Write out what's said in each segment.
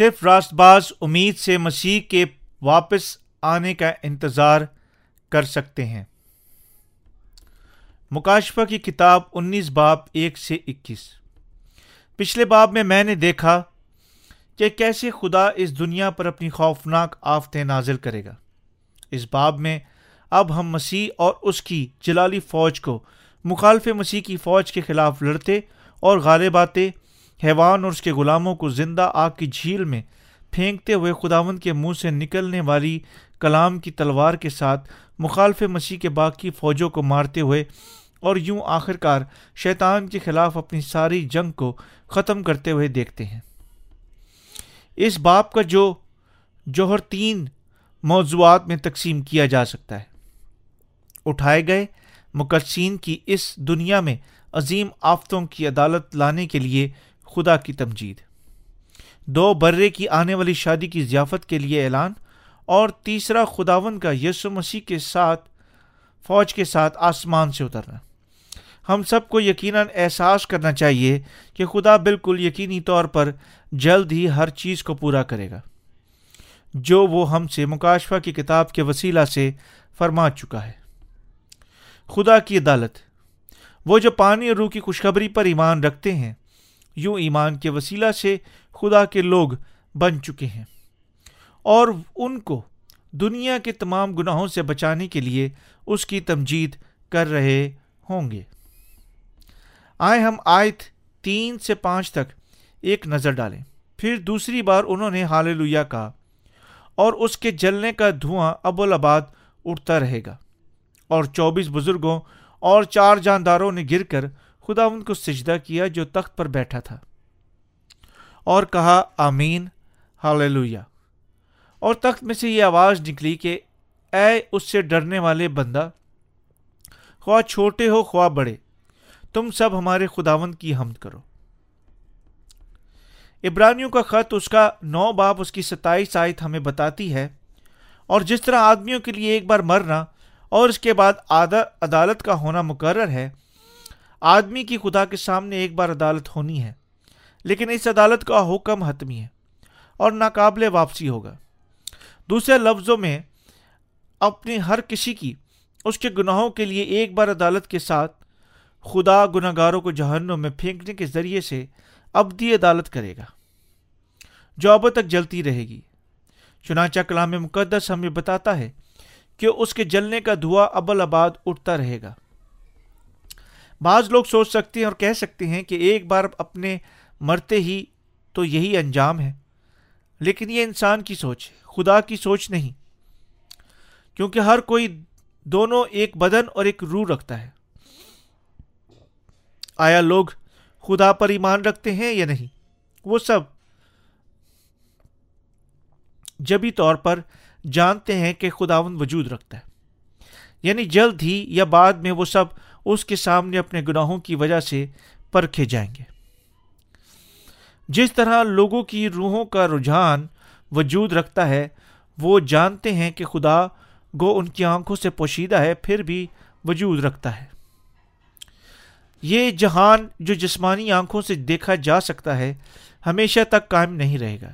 صرف راست باز امید سے مسیح کے واپس آنے کا انتظار کر سکتے ہیں۔ مکاشفہ کی کتاب انیس باب ایک سے اکیس۔ پچھلے باب میں میں نے دیکھا کہ کیسے خدا اس دنیا پر اپنی خوفناک آفتیں نازل کرے گا۔ اس باب میں اب ہم مسیح اور اس کی جلالی فوج کو مخالف مسیح کی فوج کے خلاف لڑتے اور غالب آتے حیوان اور اس کے غلاموں کو زندہ آگ کی جھیل میں پھینکتے ہوئے خداون کے منہ سے نکلنے والی کلام کی تلوار کے ساتھ مخالف مسیح کے باقی فوجوں کو مارتے ہوئے اور یوں آخر کار شیطان کے خلاف اپنی ساری جنگ کو ختم کرتے ہوئے دیکھتے ہیں۔ اس باپ کا جو جوہر تین موضوعات میں تقسیم کیا جا سکتا ہے۔ اٹھائے گئے مقدسین کی اس دنیا میں عظیم آفتوں کی عدالت لانے کے لیے خدا کی تمجید۔ دو برے کی آنے والی شادی کی ضیافت کے لیے اعلان اور تیسرا خداون کا یسو مسیح کے ساتھ، فوج کے ساتھ آسمان سے اترنا۔ ہم سب کو یقیناً احساس کرنا چاہیے کہ خدا بالکل یقینی طور پر جلد ہی ہر چیز کو پورا کرے گا۔ جو وہ ہم سے مکاشفہ کی کتاب کے وسیلہ سے فرما چکا ہے۔ خدا کی عدالت۔ وہ جو پانی اور روح کی خوشخبری پر ایمان رکھتے ہیں یوں ایمان کے وسیلہ سے خدا کے لوگ بن چکے ہیں۔ اور ان کو دنیا کے تمام گناہوں سے بچانے کے لیے اس کی تمجید کر رہے ہوں گے۔ آئے ہم آیت تین سے پانچ تک ایک نظر ڈالیں۔ پھر دوسری بار انہوں نے حال لویا کہا اور اس کے جلنے کا دھواں ابوالآباد اٹھتا رہے گا۔ اور چوبیس بزرگوں اور چار جانداروں نے گر کر خدا ان کو سجدہ کیا جو تخت پر بیٹھا تھا۔ اور کہا، آمین ہاللویا اور تخت میں سے یہ آواز نکلی کہ، اے اس سے ڈرنے والے بندہ، خواہ چھوٹے ہو، خواہ بڑے، تم سب ہمارے خداون کی حمد کرو۔ ابرانیوں کا خط اس کا نو باپ اس کی ستائیس آیت ہمیں بتاتی ہے۔ اور جس طرح آدمیوں کے لیے ایک بار مرنا اور اس کے بعد عدالت کا ہونا مقرر ہے آدمی کی خدا کے سامنے ایک بار عدالت ہونی ہے، لیکن اس عدالت کا حکم حتمی ہے اور ناقابل واپسی ہوگا۔ دوسرے لفظوں میں، اپنی ہر کسی کی اس کے گناہوں کے لیے ایک بار عدالت کے ساتھ خدا گناہ گاروں کو جہنم میں پھینکنے کے ذریعے سے ابدی عدالت کرے گا۔ جو اب تک جلتی رہے گی۔ چنانچہ کلام مقدس ہمیں بتاتا ہے کہ اس کے جلنے کا دھواں ابل آباد اٹھتا رہے گا۔ بعض لوگ سوچ سکتے ہیں اور کہہ سکتے ہیں کہ ایک بار اپنے مرتے ہی تو یہی انجام ہے۔ لیکن یہ انسان کی سوچ ہے، خدا کی سوچ نہیں۔ کیونکہ ہر کوئی دونوں ایک بدن اور ایک روح رکھتا ہے۔ آیا لوگ خدا پر ایمان رکھتے ہیں یا نہیں؟ وہ سب جبھی طور پر جانتے ہیں کہ خداون وجود رکھتا ہے۔ یعنی جلد ہی یا بعد میں وہ سب اس کے سامنے اپنے گناہوں کی وجہ سے پرکھے جائیں گے۔ جس طرح لوگوں کی روحوں کا رجحان وجود رکھتا ہے، وہ جانتے ہیں کہ خدا گو ان کی آنکھوں سے پوشیدہ ہے، پھر بھی وجود رکھتا ہے۔ یہ جہان جو جسمانی آنکھوں سے دیکھا جا سکتا ہے، ہمیشہ تک قائم نہیں رہے گا۔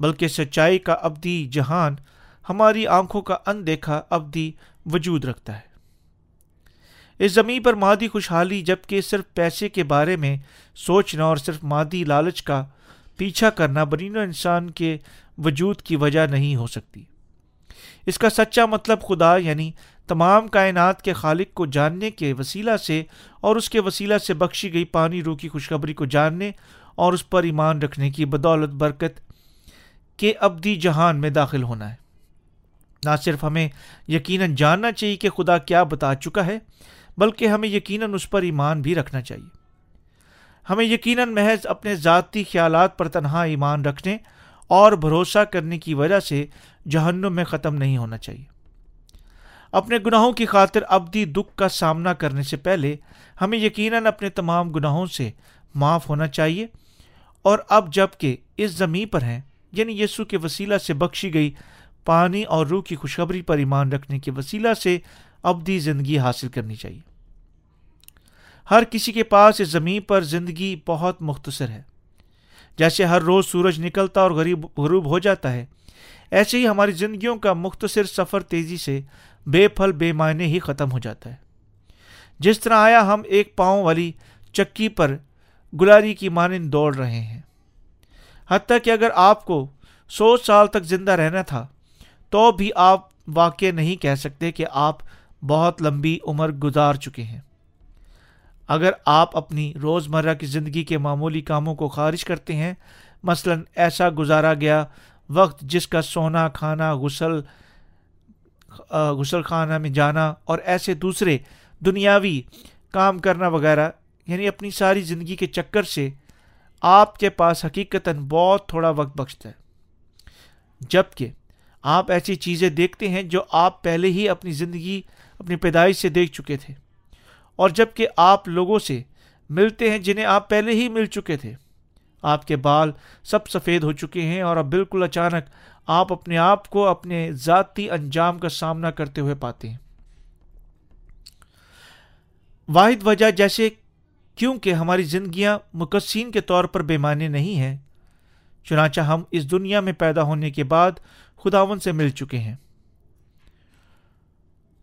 بلکہ سچائی کا ابدی جہان ہماری آنکھوں کا اندیکھا ابدی وجود رکھتا ہے۔ اس زمین پر مادی خوشحالی جبکہ صرف پیسے کے بارے میں سوچنا اور صرف مادی لالچ کا پیچھا کرنا برین و انسان کے وجود کی وجہ نہیں ہو سکتی۔ اس کا سچا مطلب خدا یعنی تمام کائنات کے خالق کو جاننے کے وسیلہ سے اور اس کے وسیلہ سے بخشی گئی پانی رو کی خوشخبری کو جاننے اور اس پر ایمان رکھنے کی بدولت، برکت کے ابدی جہان میں داخل ہونا ہے۔ نہ صرف ہمیں یقیناً جاننا چاہیے کہ خدا کیا بتا چکا ہے بلکہ ہمیں یقیناً اس پر ایمان بھی رکھنا چاہیے۔ ہمیں یقیناً محض اپنے ذاتی خیالات پر تنہا ایمان رکھنے اور بھروسہ کرنے کی وجہ سے جہنم میں ختم نہیں ہونا چاہیے۔ اپنے گناہوں کی خاطر ابدی دکھ کا سامنا کرنے سے پہلے ہمیں یقیناً اپنے تمام گناہوں سے معاف ہونا چاہیے اور اب جبکہ اس زمین پر ہیں یعنی یسو کے وسیلہ سے بخشی گئی پانی اور روح کی خوشخبری پر ایمان رکھنے کے وسیلہ سے ابدی زندگی حاصل کرنی چاہیے۔ ہر کسی کے پاس اس زمین پر زندگی بہت مختصر ہے۔ جیسے ہر روز سورج نکلتا اور غریب غروب ہو جاتا ہے، ایسے ہی ہماری زندگیوں کا مختصر سفر تیزی سے بے پھل بے معنی ہی ختم ہو جاتا ہے۔ جس طرح آیا ہم ایک پاؤں والی چکی پر گلاری کی مانند دوڑ رہے ہیں۔ حتیٰ کہ اگر آپ کو سو سال تک زندہ رہنا تھا، تو بھی آپ واقع نہیں کہہ سکتے کہ آپ بہت لمبی عمر گزار چکے ہیں۔ اگر آپ اپنی روزمرہ کی زندگی کے معمولی کاموں کو خارج کرتے ہیں، مثلا ایسا گزارا گیا، وقت جس کا سونا، کھانا، غسل غسل خانہ میں جانا اور ایسے دوسرے دنیاوی کام کرنا وغیرہ یعنی اپنی ساری زندگی کے چکر سے آپ کے پاس حقیقتاً بہت تھوڑا وقت بخشتا ہے۔ جبکہ آپ ایسی چیزیں دیکھتے ہیں جو آپ پہلے ہی اپنی زندگی، اپنی پیدائش سے دیکھ چکے تھے۔ اور جبکہ آپ لوگوں سے ملتے ہیں جنہیں آپ پہلے ہی مل چکے تھے۔ آپ کے بال سب سفید ہو چکے ہیں اور اب بالکل اچانک آپ اپنے آپ کو اپنے ذاتی انجام کا سامنا کرتے ہوئے پاتے ہیں۔ واحد وجہ جیسے کیونکہ ہماری زندگیاں مقصین کے طور پر بے معنی نہیں ہیں، چنانچہ ہم اس دنیا میں پیدا ہونے کے بعد خداون سے مل چکے ہیں۔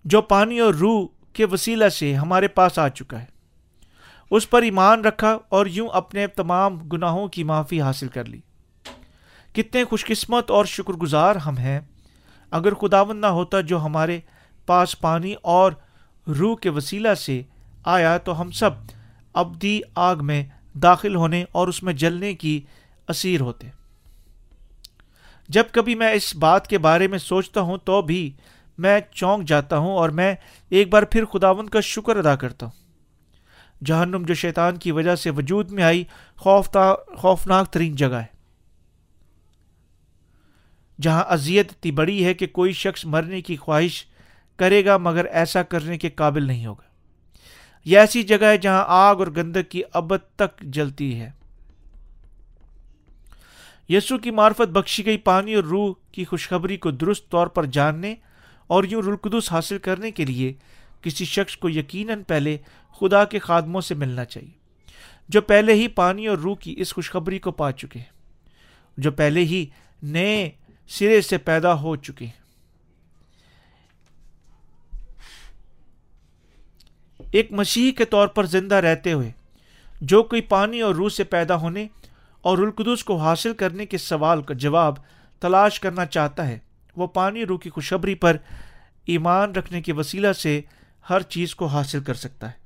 جو پانی اور روح کے وسیلہ سے ہمارے پاس آ چکا ہے۔ اس پر ایمان رکھا اور یوں اپنے تمام گناہوں کی معافی حاصل کر لی۔ کتنے خوش قسمت اور شکر گزار ہم ہیں۔ اگر خداون نہ ہوتا جو ہمارے پاس پانی اور روح کے وسیلہ سے آیا تو ہم سب ابدی آگ میں داخل ہونے اور اس میں جلنے کی اسیر ہوتے۔ جب کبھی میں اس بات کے بارے میں سوچتا ہوں تو بھی میں چونک جاتا ہوں اور میں ایک بار پھر خداون کا شکر ادا کرتا ہوں۔ جہنم جو شیطان کی وجہ سے وجود میں آئی خوف خوفناک ترین جگہ ہے۔ جہاں اذیت اتنی بڑی ہے کہ کوئی شخص مرنے کی خواہش کرے گا، مگر ایسا کرنے کے قابل نہیں ہوگا۔ یہ ایسی جگہ ہے جہاں آگ اور گندک کی ابد تک جلتی ہے۔ یسو کی معرفت بخشی گئی، پانی اور روح کی خوشخبری کو درست طور پر جاننے اور یوں رلقدس حاصل کرنے کے لیے کسی شخص کو یقیناً پہلے خدا کے خادموں سے ملنا چاہیے۔ جو پہلے ہی پانی اور روح کی اس خوشخبری کو پا چکے ہیں، جو پہلے ہی نئے سرے سے پیدا ہو چکے ہیں۔ ایک مسیح کے طور پر زندہ رہتے ہوئے، جو کوئی پانی اور روح سے پیدا ہونے اور القدس کو حاصل کرنے کے سوال کا جواب تلاش کرنا چاہتا ہے وہ پانی روح کی خوشبری پر ایمان رکھنے کے وسیلہ سے ہر چیز کو حاصل کر سکتا ہے۔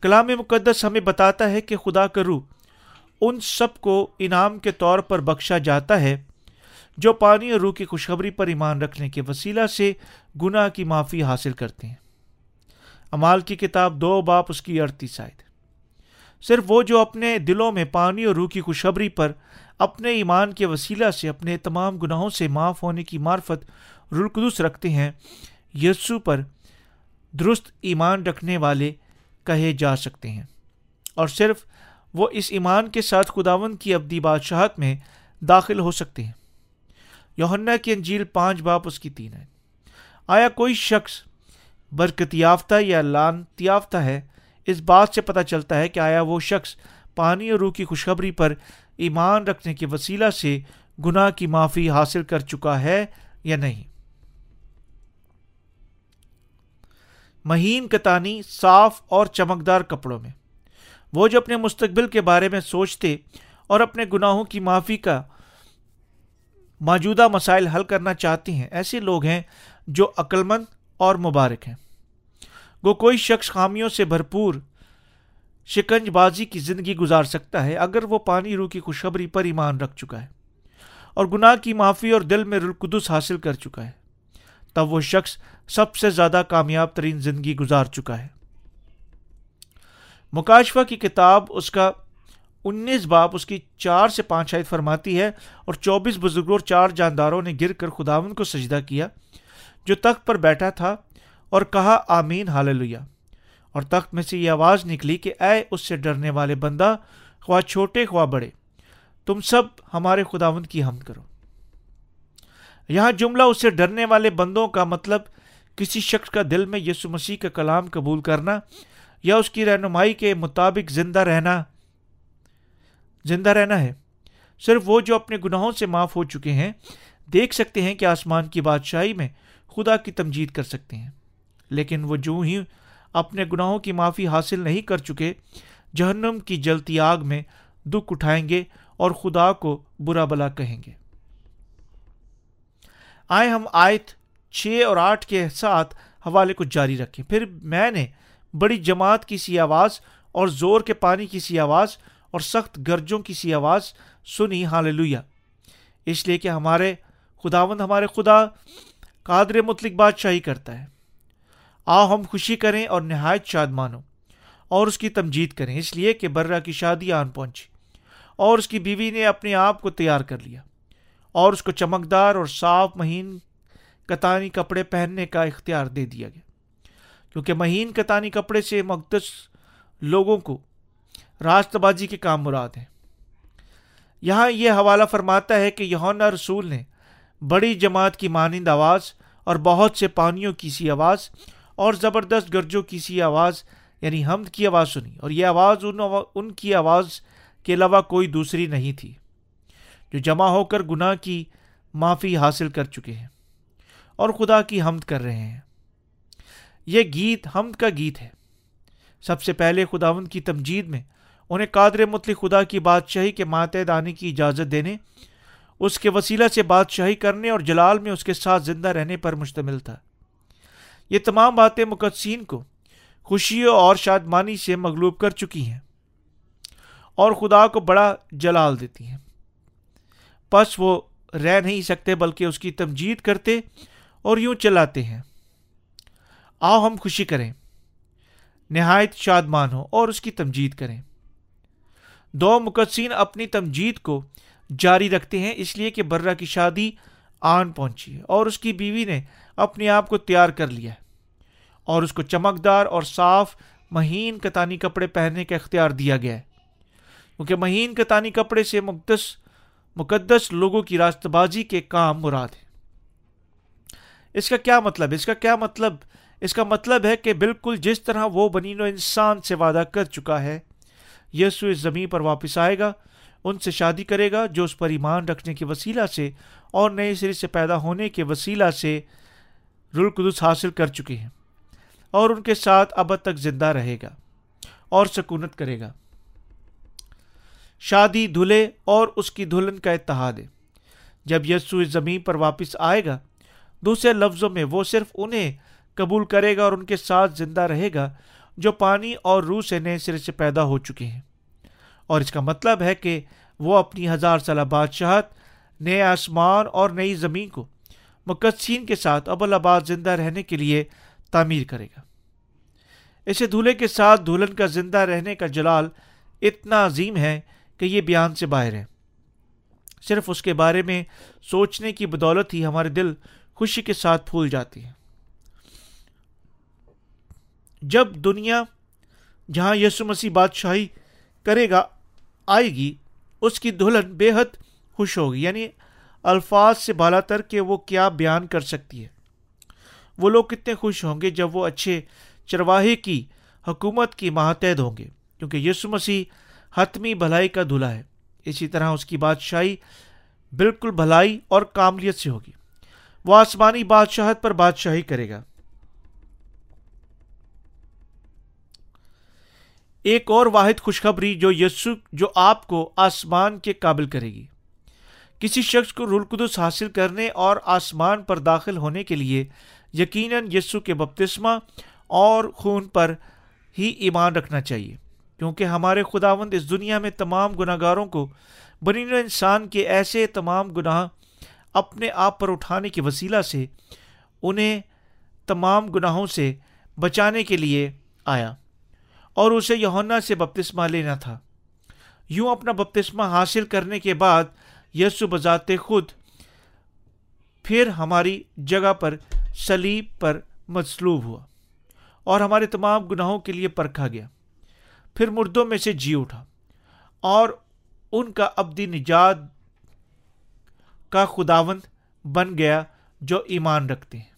کلام مقدس ہمیں بتاتا ہے کہ خدا کا روح ان سب کو انعام کے طور پر بخشا جاتا ہے جو پانی اور روح کی خوشخبری پر ایمان رکھنے کے وسیلہ سے گناہ کی معافی حاصل کرتے ہیں۔ امال کی کتاب دو باپ اس کی اڑتی شاید صرف وہ جو اپنے دلوں میں پانی اور روح کی خوشخبری پر اپنے ایمان کے وسیلہ سے، اپنے تمام گناہوں سے معاف ہونے کی معرفت رلقدس رکھتے ہیں۔ یسو پر درست ایمان رکھنے والے کہے جا سکتے ہیں۔ اور صرف وہ اس ایمان کے ساتھ خداون کی ابدی بادشاہت میں داخل ہو سکتے ہیں۔ یوہنا کی انجیل پانچ باپ اس کی تین ہے آیا کوئی شخص برکت یافتہ یا لانت یافتہ ہے؟ اس بات سے پتہ چلتا ہے کہ آیا وہ شخص پانی اور روح کی خوشخبری پر ایمان رکھنے کے وسیلہ سے گناہ کی معافی حاصل کر چکا ہے یا نہیں؟ مہین کتانی صاف اور چمکدار کپڑوں میں۔ وہ جو اپنے مستقبل کے بارے میں سوچتے اور اپنے گناہوں کی معافی کا موجودہ مسائل حل کرنا چاہتے ہیں، ایسے لوگ ہیں جو عقلمند اور مبارک ہیں۔ وہ کوئی شخص خامیوں سے بھرپور شکنج بازی کی زندگی گزار سکتا ہے اگر وہ پانی روح کی خوشخبری پر ایمان رکھ چکا ہے اور گناہ کی معافی اور دل میں رلقدس حاصل کر چکا ہے، تب وہ شخص سب سے زیادہ کامیاب ترین زندگی گزار چکا ہے۔ مکاشفہ کی کتاب اس کا انیس باپ اس کی چار سے پانچ آیت فرماتی ہے اور چوبیس بزرگوں اور چار جانداروں نے گر کر خداون کو سجدہ کیا جو تخت پر بیٹھا تھا اور کہا آمین حال لیا اور تخت میں سے یہ آواز نکلی کہ اے اس سے ڈرنے والے بندہ، خواہ چھوٹے، خواہ بڑے، تم سب ہمارے خداون کی حمد کرو۔ یہاں جملہ اس سے ڈرنے والے بندوں کا مطلب کسی شخص کا دل میں یسو مسیح کا کلام قبول کرنا یا اس کی رہنمائی کے مطابق زندہ رہنا۔ زندہ رہنا ہے۔ صرف وہ جو اپنے گناہوں سے معاف ہو چکے ہیں۔ دیکھ سکتے ہیں کہ آسمان کی بادشاہی میں خدا کی تمجید کر سکتے ہیں۔ لیکن وہ جو ہی اپنے گناہوں کی معافی حاصل نہیں کر چکے، جہنم کی جلتی آگ میں دکھ اٹھائیں گے اور خدا کو برا بلا کہیں گے۔ آئے ہم آیت چھ اور آٹھ کے ساتھ حوالے کو جاری رکھیں۔ پھر میں نے بڑی جماعت کی سی آواز اور زور کے پانی کی سی آواز اور سخت گرجوں کی سی آواز سنی۔ ہال لویا اس لیے کہ ہمارے خداوند ہمارے خدا، قادر مطلق بادشاہی کرتا ہے۔ آ، ہم خوشی کریں اور نہایت شاد مانو۔ اور اس کی تمجید کریں، اس لیے کہ برا کی شادی آن پہنچی۔ اور اس کی بیوی نے اپنے آپ کو تیار کر لیا۔ اور اس کو چمکدار اور صاف مہین کتانی کپڑے پہننے کا اختیار دے دیا گیا۔ کیونکہ مہین کتانی کپڑے سے مقدس لوگوں کو راست بازی کے کام مراد ہیں۔ یہاں یہ حوالہ فرماتا ہے کہ یونا رسول نے بڑی جماعت کی مانند آواز اور بہت سے پانیوں کی سی آواز اور زبردست گرجوں کی سی آواز یعنی حمد کی آواز سنی۔ اور یہ آواز ان ان کی آواز کے علاوہ کوئی دوسری نہیں تھی، جو جمع ہو کر گناہ کی معافی حاصل کر چکے ہیں۔ اور خدا کی حمد کر رہے ہیں۔ یہ گیت حمد کا گیت ہے۔ سب سے پہلے خداوند کی تمجید میں انہیں قادر مطلق خدا کی بادشاہی کے ماتحد آنے کی اجازت دینے، اس کے وسیلہ سے بادشاہی کرنے اور جلال میں اس کے ساتھ زندہ رہنے پر مشتمل تھا۔ یہ تمام باتیں مقدسین کو خوشیوں اور شادمانی سے مغلوب کر چکی ہیں اور خدا کو بڑا جلال دیتی ہیں۔ پس وہ رہ نہیں سکتے بلکہ اس کی تمجید کرتے اور یوں چلاتے ہیں۔ آؤ ہم خوشی کریں۔ نہایت شادمان ہو اور اس کی تمجید کریں۔ دو مقدسین اپنی تمجید کو جاری رکھتے ہیں اس لیے کہ برہ کی شادی آن پہنچی ہے اور اس کی بیوی نے اپنے آپ کو تیار کر لیا ہے اور اس کو چمکدار اور صاف مہین کتانی کپڑے پہننے کا اختیار دیا گیا ہے۔ کیونکہ مہین کتانی کپڑے سے مقدس مقدس لوگوں کی راست بازی کے کام مراد ہے اس کا کیا مطلب؟ اس کا کیا مطلب؟ اس کا مطلب ہے کہ بالکل جس طرح وہ بنین و انسان سے وعدہ کر چکا ہے یسو اس زمین پر واپس آئے گا ان سے شادی کرے گا جو اس پر ایمان رکھنے کے وسیلہ سے اور نئے سرے سے پیدا ہونے کے وسیلہ سے رلقدس حاصل کر چکے ہیں اور ان کے ساتھ اب تک زندہ رہے گا اور سکونت کرے گا۔ شادی دھلے اور اس کی دلہن کا اتحاد ہے۔ جب یسو اس زمین پر واپس آئے گا، دوسرے لفظوں میں وہ صرف انہیں قبول کرے گا اور ان کے ساتھ زندہ رہے گا جو پانی اور روح سے نئے سرے سے پیدا ہو چکے ہیں۔ اور اس کا مطلب ہے کہ وہ اپنی ہزار سالہ بادشاہت، نئے آسمان اور نئی زمین کو مقدسین کے ساتھ ابل آباد زندہ رہنے کے لیے تعمیر کرے گا۔ اسے دھولے کے ساتھ دلہن کا زندہ رہنے کا جلال اتنا عظیم ہے کہ یہ بیان سے باہر ہے۔ صرف اس کے بارے میں سوچنے کی بدولت ہی ہمارے دل خوشی کے ساتھ پھول جاتی ہے۔ جب دنیا جہاں یسو مسیح بادشاہی کرے گا آئے گی، اس کی دلہن بے حد خوش ہوگی۔ یعنی الفاظ سے بالا تر کہ وہ کیا بیان کر سکتی ہے۔ وہ لوگ کتنے خوش ہوں گے جب وہ اچھے چرواہے کی حکومت کی ماتحد ہوں گے۔ کیونکہ یسو مسیح حتمی بھلائی کا دھلا ہے۔ اسی طرح اس کی بادشاہی بالکل بھلائی اور کاملیت سے ہوگی۔ وہ آسمانی بادشاہت پر بادشاہی کرے گا۔ ایک اور واحد خوشخبری جو یسو، جو آپ کو آسمان کے قابل کرے گی۔ کسی شخص کو رلقدس حاصل کرنے اور آسمان پر داخل ہونے کے لیے یقیناً یسو کے بپتسمہ اور خون پر ہی ایمان رکھنا چاہیے، کیونکہ ہمارے خداوند اس دنیا میں تمام گناہ گاروں کو بنین انسان کے ایسے تمام گناہ اپنے آپ پر اٹھانے کے وسیلہ سے، انہیں تمام گناہوں سے بچانے کے لیے آیا۔ اور اسے یونا سے بپتسمہ لینا تھا۔ یوں اپنا بپتسمہ حاصل کرنے کے بعد یسو بذات خود پھر ہماری جگہ پر سلیب پر مصلوب ہوا اور ہمارے تمام گناہوں کے لیے پرکھا گیا۔ پھر مردوں میں سے جی اٹھا اور ان کا ابدی نجات کا خداوند بن گیا جو ایمان رکھتے ہیں۔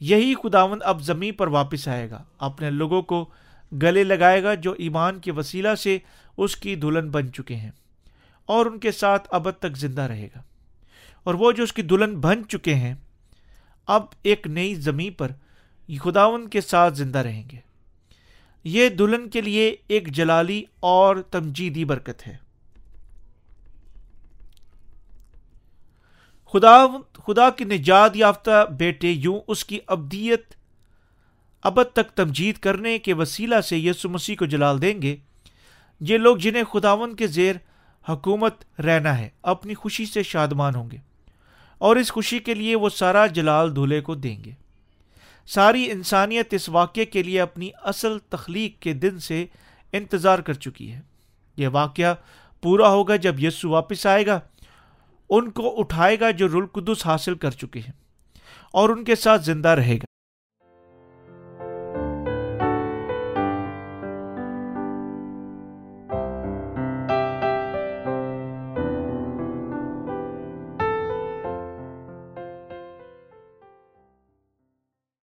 یہی خداوند اب زمین پر واپس آئے گا۔ اپنے لوگوں کو گلے لگائے گا جو ایمان کے وسیلہ سے اس کی دلہن بن چکے ہیں اور ان کے ساتھ ابد تک زندہ رہے گا۔ اور وہ جو اس کی دلہن بن چکے ہیں، اب ایک نئی زمین پر خداون کے ساتھ زندہ رہیں گے۔ یہ دلہن کے لیے ایک جلالی اور تمجیدی برکت ہے۔ خدا خدا کی نجات یافتہ بیٹے یوں اس کی ابدیت ابد تک تمجید کرنے کے وسیلہ سے یسو مسیح کو جلال دیں گے۔ یہ لوگ جنہیں خداون کے زیر حکومت رہنا ہے، اپنی خوشی سے شادمان ہوں گے۔ اور اس خوشی کے لیے وہ سارا جلال دھولے کو دیں گے۔ ساری انسانیت اس واقعے کے لیے اپنی اصل تخلیق کے دن سے انتظار کر چکی ہے۔ یہ واقعہ پورا ہوگا جب یسو واپس آئے گا۔ ان کو اٹھائے گا جو رلقدس حاصل کر چکے ہیں اور ان کے ساتھ زندہ رہے گا۔